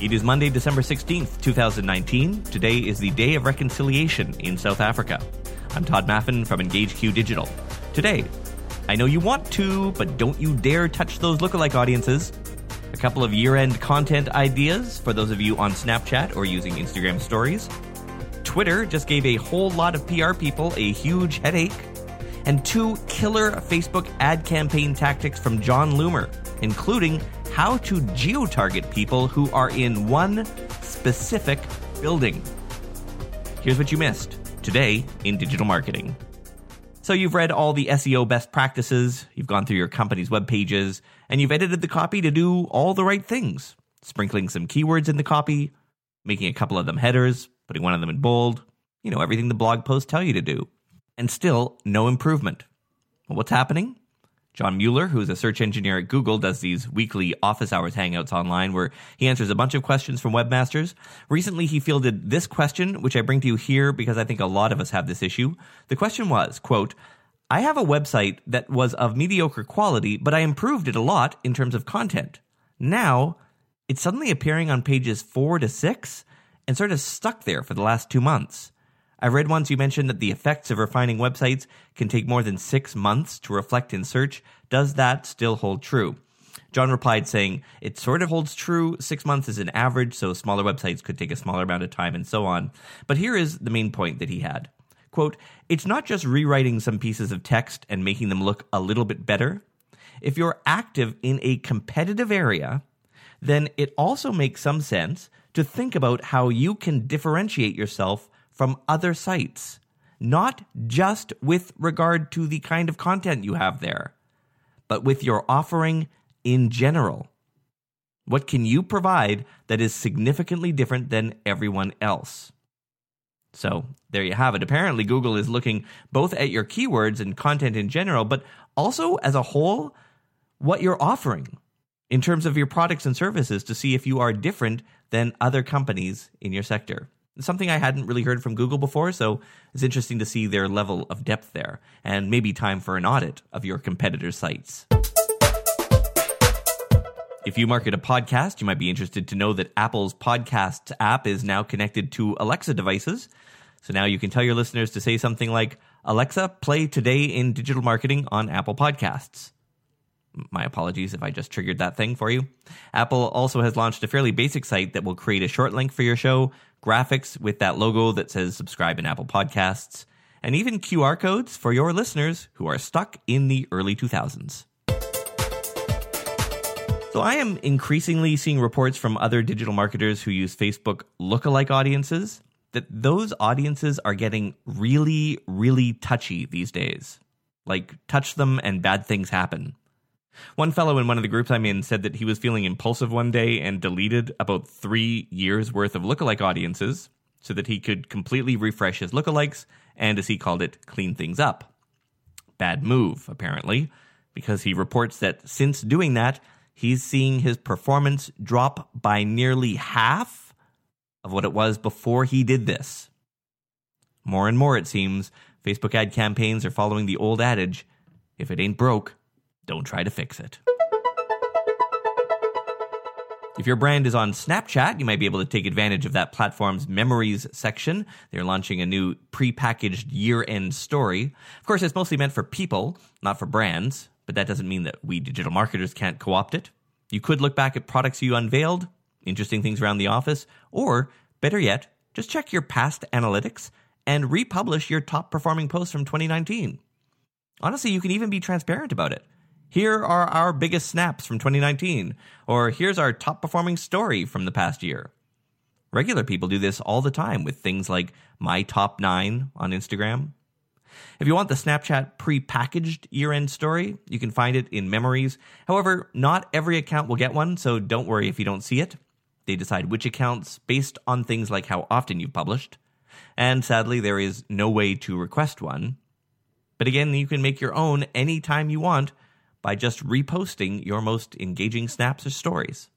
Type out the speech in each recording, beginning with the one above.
It is Monday, December 16th, 2019. Today is the Day of Reconciliation in South Africa. I'm Todd Maffin from EngageQ Digital. Today, I know you want to, but don't you dare touch those lookalike audiences. A couple of year end content ideas for those of you on Snapchat or using Instagram stories. Twitter just gave a whole lot of PR people a huge headache. And two killer Facebook ad campaign tactics from Jon Loomer, including how to geo target people who are in one specific building. Here's what you missed today in digital marketing. So, you've read all the SEO best practices, you've gone through your company's web pages, and you've edited the copy to do all the right things sprinkling some keywords in the copy, making a couple of them headers, putting one of them in bold, you know, everything the blog posts tell you to do. And still, no improvement. Well, what's happening? John Mueller, who's a search engineer at Google, does these weekly office hours hangouts online where he answers a bunch of questions from webmasters. Recently, he fielded this question, which I bring to you here because I think a lot of us have this issue. The question was, quote, I have a website that was of mediocre quality, but I improved it a lot in terms of content. Now, it's suddenly appearing on pages four to six and sort of stuck there for the last two months. I read once you mentioned that the effects of refining websites can take more than six months to reflect in search. Does that still hold true? John replied saying, It sort of holds true. Six months is an average, so smaller websites could take a smaller amount of time and so on. But here is the main point that he had. Quote, It's not just rewriting some pieces of text and making them look a little bit better. If you're active in a competitive area, then it also makes some sense to think about how you can differentiate yourself from other sites, not just with regard to the kind of content you have there, but with your offering in general. What can you provide that is significantly different than everyone else? So there you have it. Apparently, Google is looking both at your keywords and content in general, but also as a whole, what you're offering in terms of your products and services to see if you are different than other companies in your sector something I hadn't really heard from Google before, so it's interesting to see their level of depth there, and maybe time for an audit of your competitors' sites. If you market a podcast, you might be interested to know that Apple's Podcasts app is now connected to Alexa devices. So now you can tell your listeners to say something like, Alexa, play Today in Digital Marketing on Apple Podcasts. My apologies if I just triggered that thing for you. Apple also has launched a fairly basic site that will create a short link for your show, graphics with that logo that says subscribe in Apple Podcasts, and even QR codes for your listeners who are stuck in the early 2000s. So I am increasingly seeing reports from other digital marketers who use Facebook lookalike audiences that those audiences are getting really, really touchy these days. Like, touch them and bad things happen. One fellow in one of the groups I'm in said that he was feeling impulsive one day and deleted about three years worth of lookalike audiences so that he could completely refresh his lookalikes and, as he called it, clean things up. Bad move, apparently, because he reports that since doing that, he's seeing his performance drop by nearly half of what it was before he did this. More and more, it seems, Facebook ad campaigns are following the old adage if it ain't broke, don't try to fix it. If your brand is on Snapchat, you might be able to take advantage of that platform's memories section. They're launching a new pre-packaged year-end story. Of course, it's mostly meant for people, not for brands, but that doesn't mean that we digital marketers can't co-opt it. You could look back at products you unveiled, interesting things around the office, or better yet, just check your past analytics and republish your top performing posts from 2019. Honestly, you can even be transparent about it. Here are our biggest snaps from 2019, or here's our top performing story from the past year. Regular people do this all the time with things like My Top 9 on Instagram. If you want the Snapchat pre-packaged year-end story, you can find it in Memories. However, not every account will get one, so don't worry if you don't see it. They decide which accounts based on things like how often you've published. And sadly, there is no way to request one. But again, you can make your own anytime you want by just reposting your most engaging snaps or stories.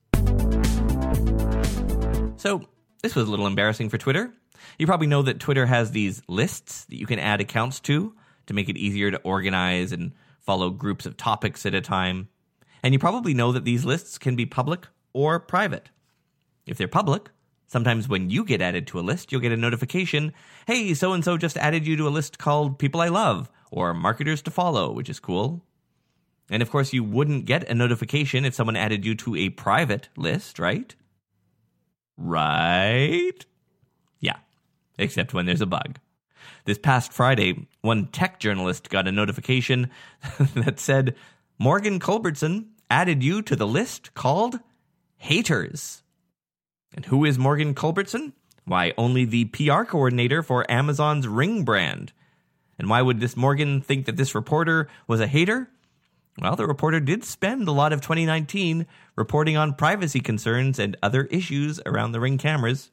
So, this was a little embarrassing for Twitter. You probably know that Twitter has these lists that you can add accounts to to make it easier to organize and follow groups of topics at a time. And you probably know that these lists can be public or private. If they're public, sometimes when you get added to a list, you'll get a notification hey, so and so just added you to a list called People I Love or Marketers to Follow, which is cool. And of course, you wouldn't get a notification if someone added you to a private list, right? Right? Yeah, except when there's a bug. This past Friday, one tech journalist got a notification that said Morgan Culbertson added you to the list called Haters. And who is Morgan Culbertson? Why, only the PR coordinator for Amazon's Ring brand. And why would this Morgan think that this reporter was a hater? Well, the reporter did spend a lot of 2019 reporting on privacy concerns and other issues around the Ring cameras.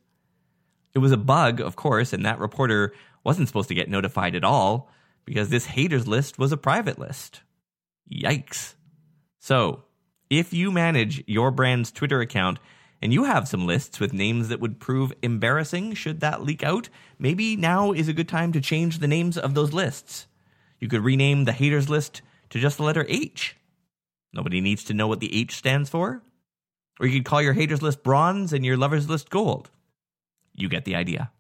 It was a bug, of course, and that reporter wasn't supposed to get notified at all because this haters list was a private list. Yikes. So, if you manage your brand's Twitter account and you have some lists with names that would prove embarrassing should that leak out, maybe now is a good time to change the names of those lists. You could rename the haters list to just the letter H. Nobody needs to know what the H stands for. Or you could call your haters list bronze and your lovers list gold. You get the idea.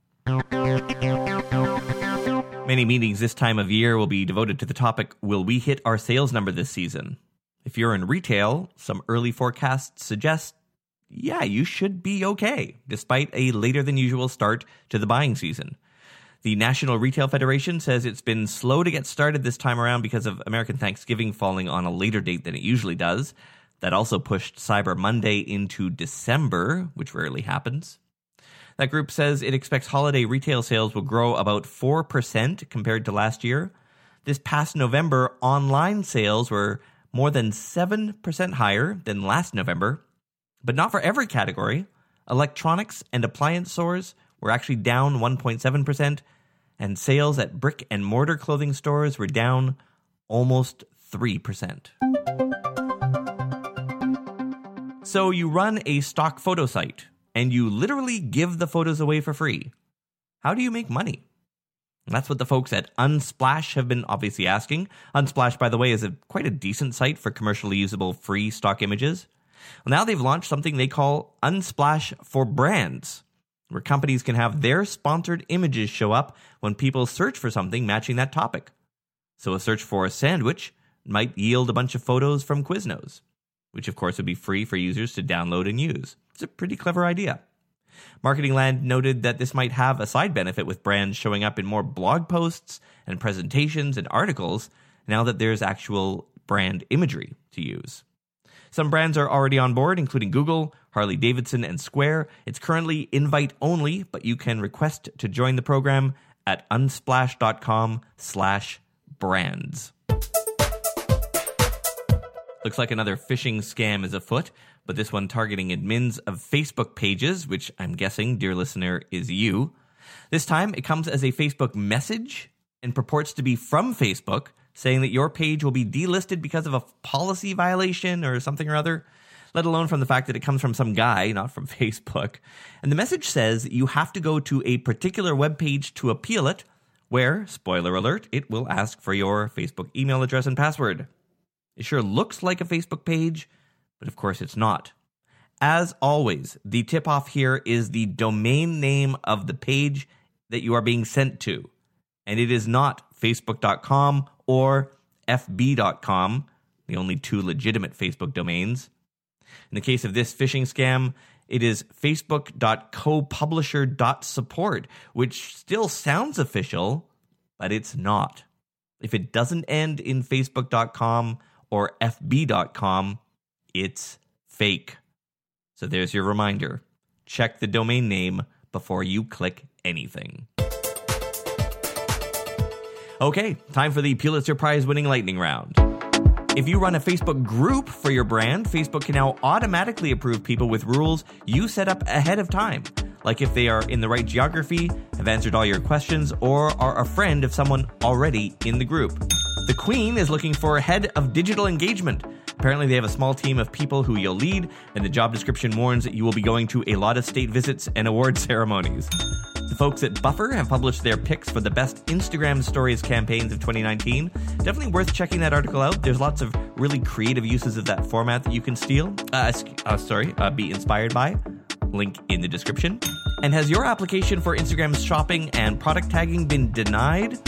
Many meetings this time of year will be devoted to the topic Will we hit our sales number this season? If you're in retail, some early forecasts suggest, yeah, you should be okay, despite a later than usual start to the buying season. The National Retail Federation says it's been slow to get started this time around because of American Thanksgiving falling on a later date than it usually does. That also pushed Cyber Monday into December, which rarely happens. That group says it expects holiday retail sales will grow about 4% compared to last year. This past November, online sales were more than 7% higher than last November, but not for every category. Electronics and appliance stores were actually down 1.7%, and sales at brick and mortar clothing stores were down almost 3%. So you run a stock photo site and you literally give the photos away for free. How do you make money? that's what the folks at Unsplash have been obviously asking. Unsplash, by the way, is a quite a decent site for commercially usable free stock images. Well, now they've launched something they call Unsplash for Brands where companies can have their sponsored images show up when people search for something matching that topic. So a search for a sandwich might yield a bunch of photos from Quiznos, which of course would be free for users to download and use. It's a pretty clever idea. Marketing Land noted that this might have a side benefit with brands showing up in more blog posts and presentations and articles now that there's actual brand imagery to use. Some brands are already on board, including Google, Harley Davidson, and Square. It's currently invite only, but you can request to join the program at unsplash.com slash brands. Looks like another phishing scam is afoot, but this one targeting admins of Facebook pages, which I'm guessing, dear listener, is you. This time it comes as a Facebook message and purports to be from Facebook, saying that your page will be delisted because of a policy violation or something or other, let alone from the fact that it comes from some guy, not from Facebook. And the message says you have to go to a particular web page to appeal it, where, spoiler alert, it will ask for your Facebook email address and password. It sure looks like a Facebook page, but of course it's not. As always, the tip off here is the domain name of the page that you are being sent to. And it is not facebook.com or fb.com, the only two legitimate Facebook domains. In the case of this phishing scam, it is facebook.copublisher.support, which still sounds official, but it's not. If it doesn't end in facebook.com or fb.com, it's fake. So there's your reminder. Check the domain name before you click anything. Okay, time for the Pulitzer Prize winning lightning round. If you run a Facebook group for your brand, Facebook can now automatically approve people with rules you set up ahead of time. Like if they are in the right geography, have answered all your questions, or are a friend of someone already in the group. The Queen is looking for a head of digital engagement. Apparently, they have a small team of people who you'll lead, and the job description warns that you will be going to a lot of state visits and award ceremonies. The folks at Buffer have published their picks for the best Instagram stories campaigns of 2019. Definitely worth checking that article out. There's lots of really creative uses of that format that you can steal. Uh, uh sorry, uh, be inspired by. link in the description. And has your application for Instagram shopping and product tagging been denied?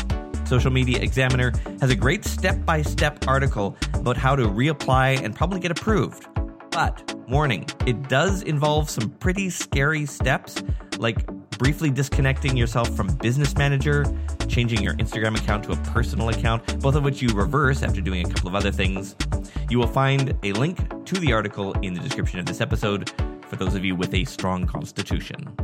Social Media Examiner has a great step by step article about how to reapply and probably get approved. But, warning, it does involve some pretty scary steps, like briefly disconnecting yourself from Business Manager, changing your Instagram account to a personal account, both of which you reverse after doing a couple of other things. You will find a link to the article in the description of this episode for those of you with a strong constitution.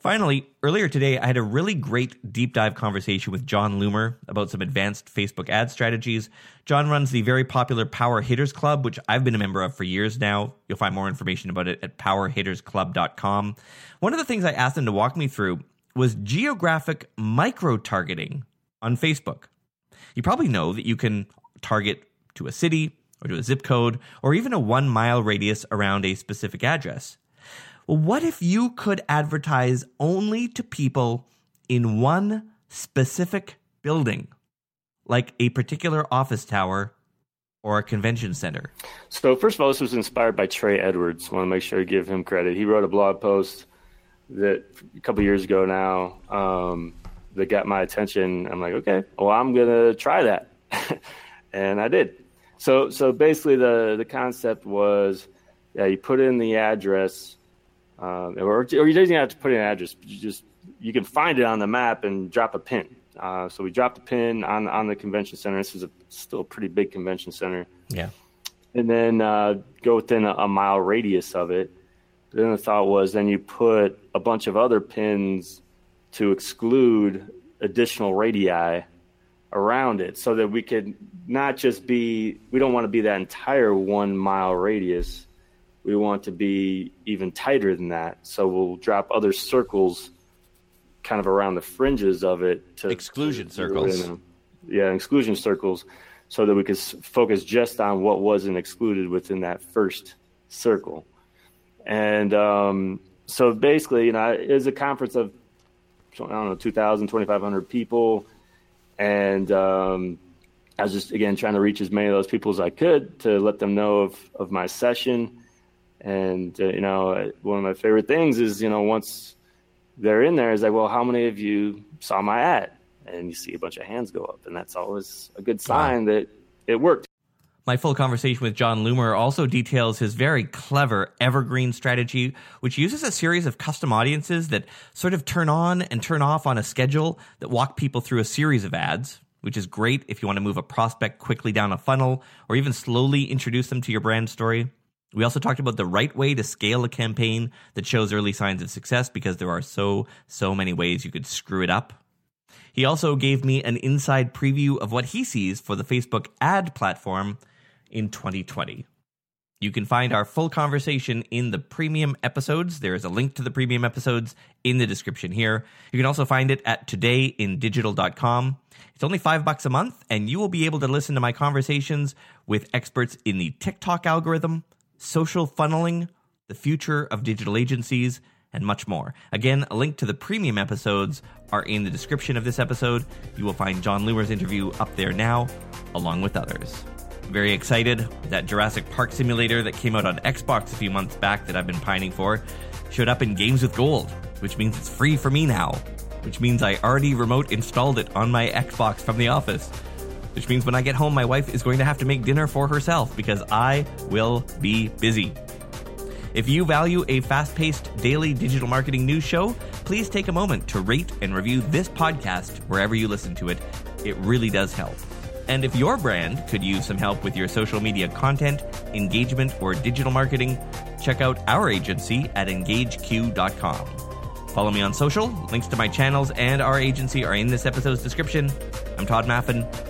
Finally, earlier today, I had a really great deep dive conversation with Jon Loomer about some advanced Facebook ad strategies. Jon runs the very popular Power Hitters Club, which I've been a member of for years now. You'll find more information about it at powerhittersclub.com. One of the things I asked him to walk me through was geographic micro targeting on Facebook. You probably know that you can target to a city or to a zip code or even a one mile radius around a specific address. What if you could advertise only to people in one specific building, like a particular office tower or a convention center? So, first of all, this was inspired by Trey Edwards. I want to make sure to give him credit. He wrote a blog post that a couple years ago now um, that got my attention. I'm like, okay, well, I'm gonna try that, and I did. So, so basically, the the concept was, yeah, you put in the address um, or, or you don't even have to put in an address. You just you can find it on the map and drop a pin. Uh, so we dropped a pin on on the convention center. This is a, still a pretty big convention center. Yeah. And then uh, go within a, a, mile radius of it. Then the thought was then you put a bunch of other pins to exclude additional radii around it so that we could not just be we don't want to be that entire one mile radius we want to be even tighter than that. So we'll drop other circles kind of around the fringes of it to exclusion to, circles. yeah, exclusion circles so that we could focus just on what wasn't excluded within that first circle. And um, so basically, you know, it was a conference of, I don't know, 2,000, 2,500 people. And um, I was just, again, trying to reach as many of those people as I could to let them know of, of my session and uh, you know, one of my favorite things is you know once they're in there is like, well, how many of you saw my ad? And you see a bunch of hands go up, and that's always a good sign wow. that it worked. My full conversation with Jon Loomer also details his very clever evergreen strategy, which uses a series of custom audiences that sort of turn on and turn off on a schedule that walk people through a series of ads, which is great if you want to move a prospect quickly down a funnel or even slowly introduce them to your brand story. We also talked about the right way to scale a campaign that shows early signs of success because there are so, so many ways you could screw it up. He also gave me an inside preview of what he sees for the Facebook ad platform in 2020. You can find our full conversation in the premium episodes. There is a link to the premium episodes in the description here. You can also find it at todayindigital.com. It's only five bucks a month, and you will be able to listen to my conversations with experts in the TikTok algorithm, social funneling, the future of digital agencies, and much more. Again, a link to the premium episodes are in the description of this episode. You will find Jon Loomer's interview up there now, along with others. Very excited. That Jurassic Park simulator that came out on Xbox a few months back that I've been pining for showed up in Games with Gold, which means it's free for me now, which means I already remote installed it on my Xbox from the office which means when I get home, my wife is going to have to make dinner for herself because I will be busy. If you value a fast paced daily digital marketing news show, please take a moment to rate and review this podcast wherever you listen to it. It really does help. And if your brand could use some help with your social media content, engagement, or digital marketing, check out our agency at engageq.com. Follow me on social. Links to my channels and our agency are in this episode's description. I'm Todd Maffin.